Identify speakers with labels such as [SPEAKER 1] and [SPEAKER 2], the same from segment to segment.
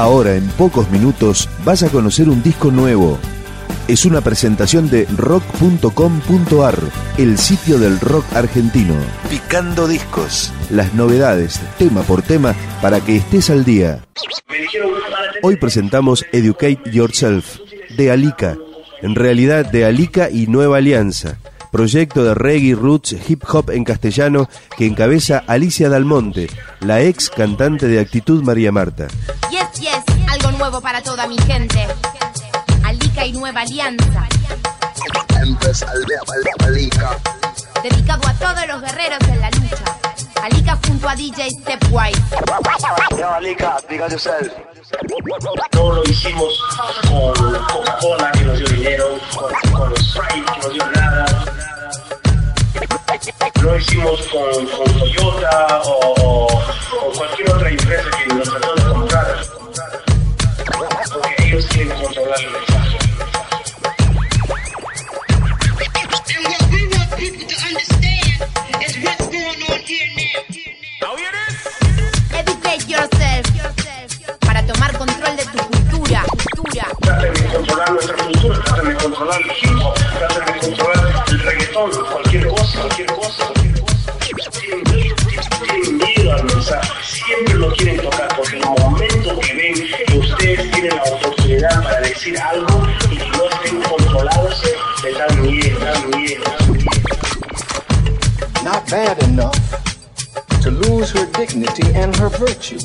[SPEAKER 1] Ahora, en pocos minutos, vas a conocer un disco nuevo. Es una presentación de rock.com.ar, el sitio del rock argentino. Picando discos. Las novedades, tema por tema, para que estés al día. Hoy presentamos Educate Yourself, de Alica. En realidad, de Alica y Nueva Alianza proyecto de reggae roots hip hop en castellano que encabeza Alicia Dalmonte, la ex cantante de Actitud María Marta.
[SPEAKER 2] Algo nuevo para toda mi gente. Alica y Nueva Alianza. Dedicado a todos los guerreros en la lucha. Alica junto a DJ Stepwise.
[SPEAKER 3] Yo, Alica, diga yourself. No lo hicimos con Coca-Cola que nos dio dinero, con, con Sprite que nos dio nada lo hicimos con, con Toyota o, en el momento que ven que ustedes tienen la oportunidad para decir algo y que no estén controlados, les dan miedo, dan miedo, dan miedo.
[SPEAKER 4] Not bad enough to lose her dignity and her virtue.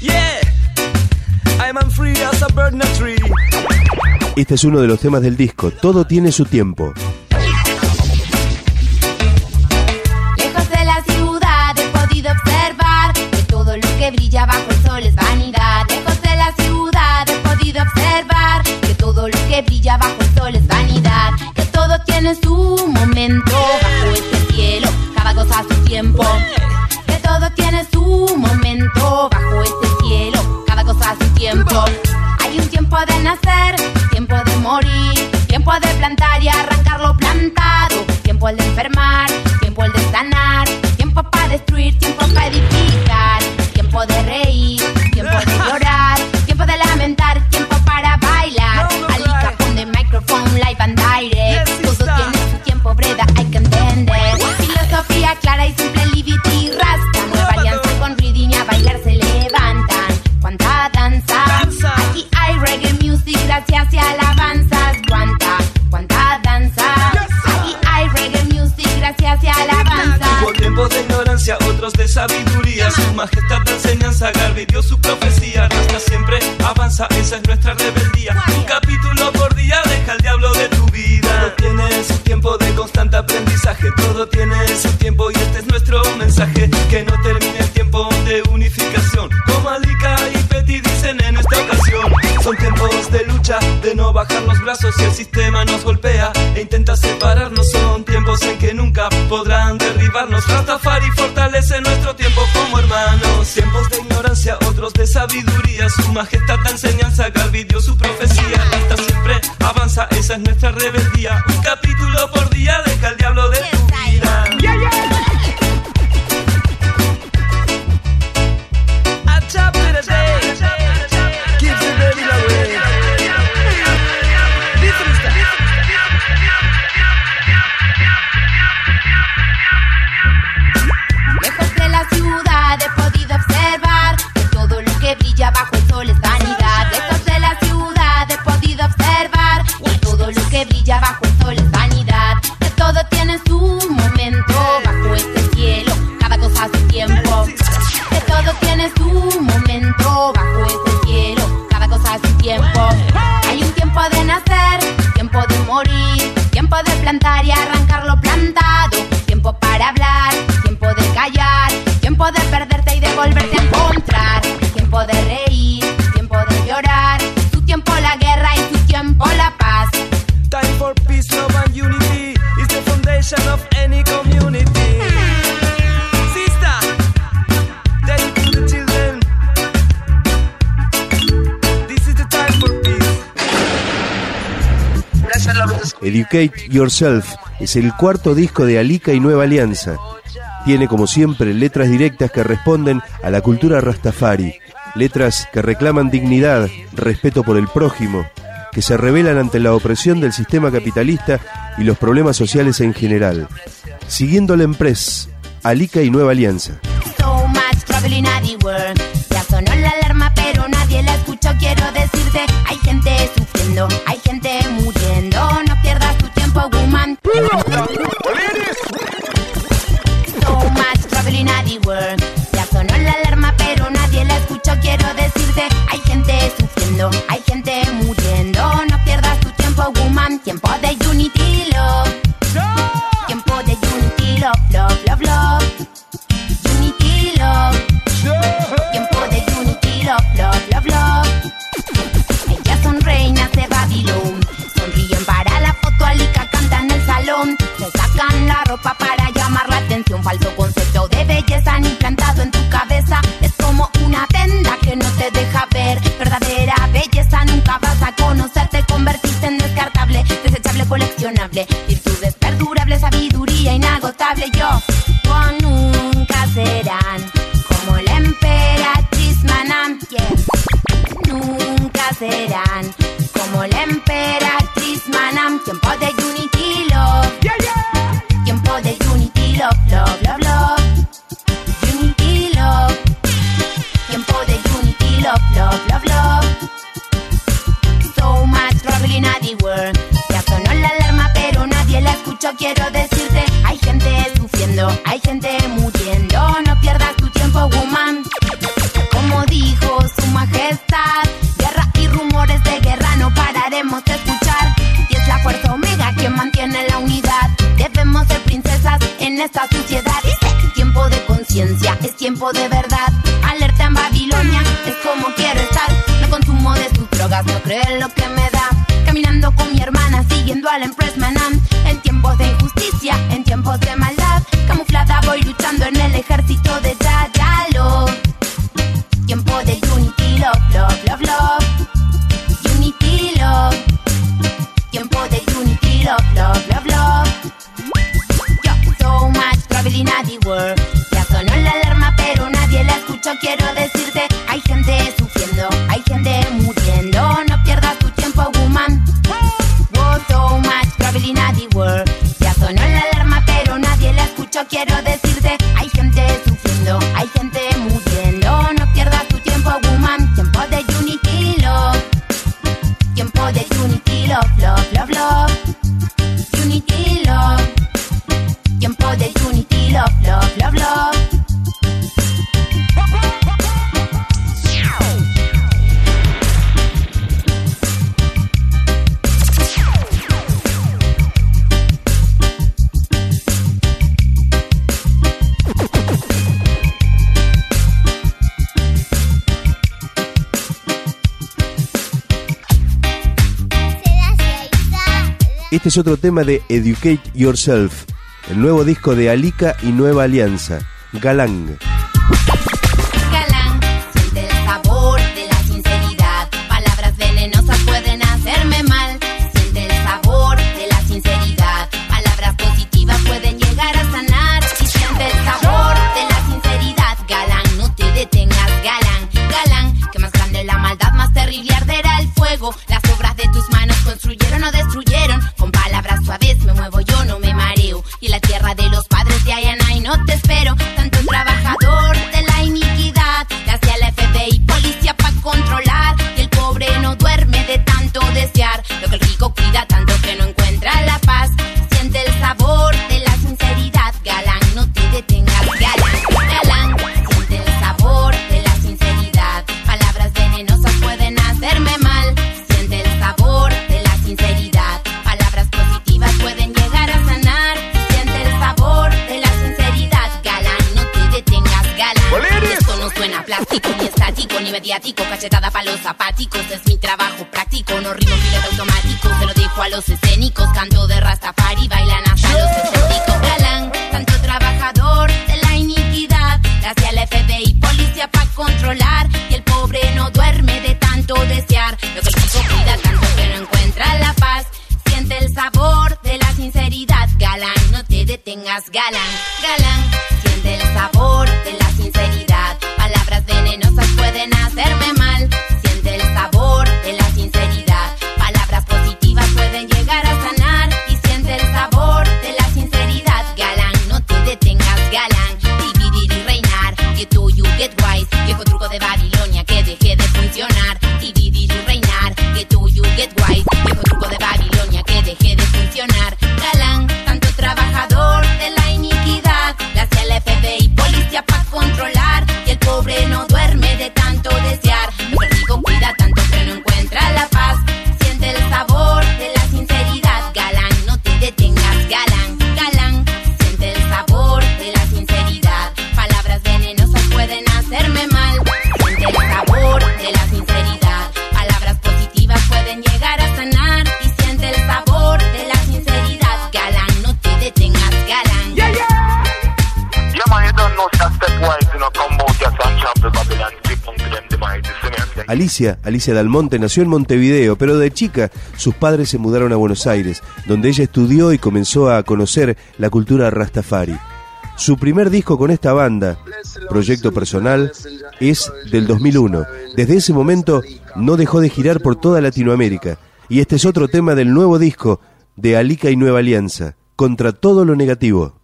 [SPEAKER 5] Yeah, I'm free as a bird in a tree.
[SPEAKER 1] Este es uno de los temas del disco, Todo tiene su tiempo.
[SPEAKER 2] Brilla bajo el sol es vanidad. Lejos de la ciudad he podido observar que todo lo que brilla bajo el sol es vanidad. Que todo tiene su momento bajo este cielo, cada cosa a su tiempo. Que todo tiene su momento bajo este cielo, cada cosa a su tiempo. Hay un tiempo de nacer, tiempo de morir, tiempo de plantar y arrancar lo plantado, tiempo de enfermar,
[SPEAKER 5] sabiduría. Su majestad de enseñanza, Garvey dio su profecía. Hasta siempre avanza, esa es nuestra rebeldía. Un capítulo por día, deja el diablo de tu vida. Todo tiene su tiempo de constante aprendizaje. Todo tiene su tiempo y este es nuestro mensaje. Que no termine el tiempo de unificación. Como Alika y Petty dicen en esta ocasión. Son tiempos de lucha, de no bajar los brazos si el sistema nos golpea e intenta separarnos. Sabiduría. Su majestad de enseñanza, Garvey dio su profecía. Hasta siempre avanza, esa es nuestra rebeldía. Un capítulo por día, deja
[SPEAKER 1] Educate Yourself es el cuarto disco de Alica y Nueva Alianza. Tiene como siempre letras directas que responden a la cultura rastafari, letras que reclaman dignidad, respeto por el prójimo, que se revelan ante la opresión del sistema capitalista y los problemas sociales en general. Siguiendo la empresa, Alica y Nueva Alianza.
[SPEAKER 2] Sonó la alarma, pero nadie la escuchó. Quiero decirte, hay gente sufriendo, hay gente esta suciedad. Es tiempo de conciencia, es tiempo de verdad. Alerta en Babilonia, es como quiero estar. No consumo de sus drogas, no creo en lo que me da. Caminando con mi hermano De unity lo flo
[SPEAKER 1] Este es otro tema de Educate Yourself, el nuevo disco de Alica y Nueva Alianza, Galang.
[SPEAKER 2] Galang, siente el sabor de la sinceridad. Palabras venenosas pueden hacerme mal. Siente el sabor de la sinceridad. Palabras positivas pueden llegar a sanar. Y siente el sabor de la sinceridad. Galang, no te detengas, Galang. Galang, que más grande la maldad, más terrible arderá el fuego. Las obras de tus manos construyeron o destruyeron palabras suaves me muevo yo, no me mareo. Y la tierra de plástico, cachetada pa' los zapáticos, es mi trabajo práctico, no rimo filas automáticos, se lo dejo a los escénicos, canto de rasta
[SPEAKER 1] Alicia, Alicia Dalmonte, nació en Montevideo, pero de chica sus padres se mudaron a Buenos Aires, donde ella estudió y comenzó a conocer la cultura rastafari. Su primer disco con esta banda, Proyecto Personal, es del 2001. Desde ese momento no dejó de girar por toda Latinoamérica. Y este es otro tema del nuevo disco de Alica y Nueva Alianza, contra todo lo negativo.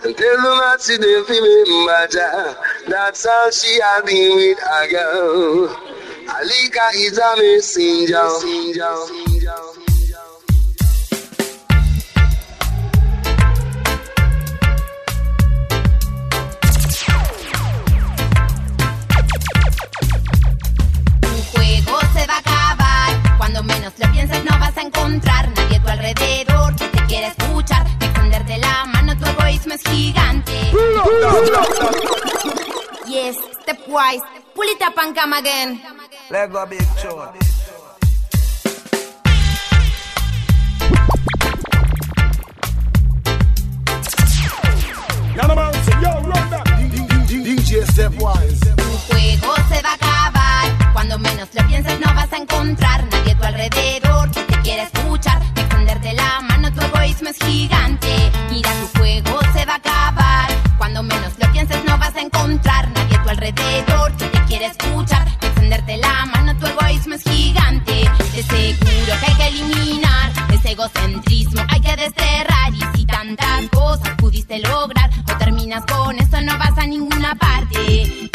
[SPEAKER 6] Tell them that she didn't remember That's how she had been with a girl. Alika is a messenger. messenger. messenger.
[SPEAKER 2] Stepwise. Pull it up and come again. Let go big tune. Desterrar. Y si tantas cosas pudiste lograr, o terminas con esto, no vas a ninguna parte.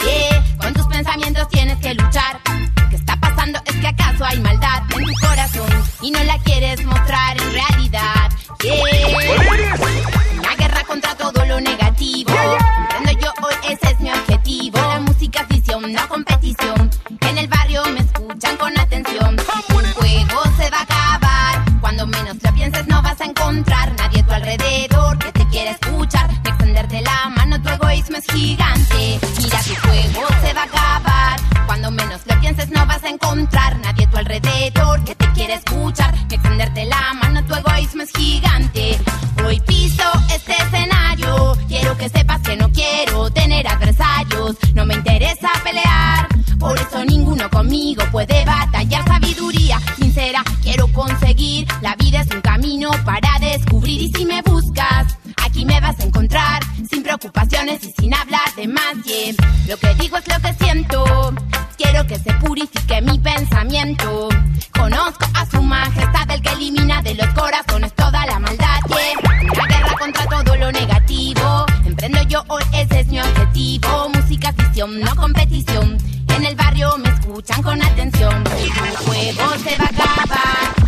[SPEAKER 2] Con tus pensamientos tienes que luchar. ¿Qué está pasando? Es que acaso hay maldad en tu corazón y no la quieres mostrar en realidad. Preocupaciones y sin hablar de más. Lo que digo es lo que siento. Quiero que se purifique mi pensamiento. Conozco a su majestad, el que elimina de los corazones toda la maldad. La guerra contra todo lo negativo. Emprendo yo hoy, ese es mi objetivo. Música, ficción, no competición. En el barrio me escuchan con atención. El juego se va a acabar.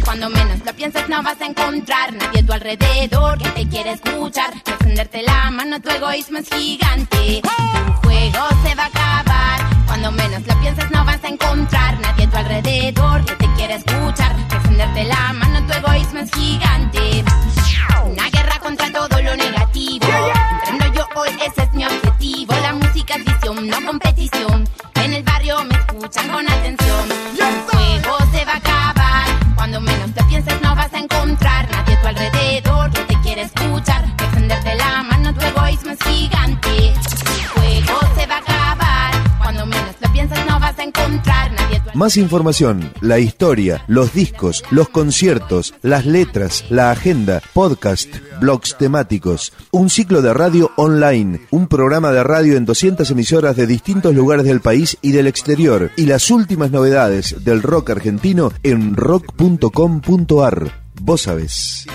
[SPEAKER 2] Pienses, no vas a encontrar nadie a tu alrededor que te quiere escuchar. Extenderte la mano, tu egoísmo es gigante. Tu juego se va a acabar. Cuando menos lo pienses no vas a encontrar nadie a tu alrededor que te quiera escuchar. Extenderte la mano, tu egoísmo es gigante. Una guerra contra todo lo negativo. Entrando yo hoy, ese es mi objetivo. La música es visión, no competición.
[SPEAKER 1] Más información, la historia, los discos, los conciertos, las letras, la agenda, podcast, blogs temáticos, un ciclo de radio online, un programa de radio en 200 emisoras de distintos lugares del país y del exterior y las últimas novedades del rock argentino en rock.com.ar. Vos sabés.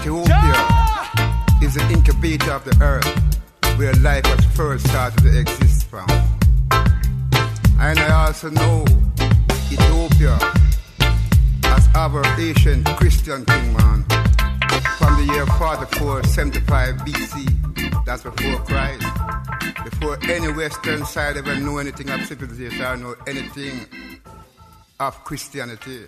[SPEAKER 7] Ethiopia as our ancient Christian king man from the year 4475 BC. That's before Christ. Before any Western side ever knew anything of civilization or anything of Christianity.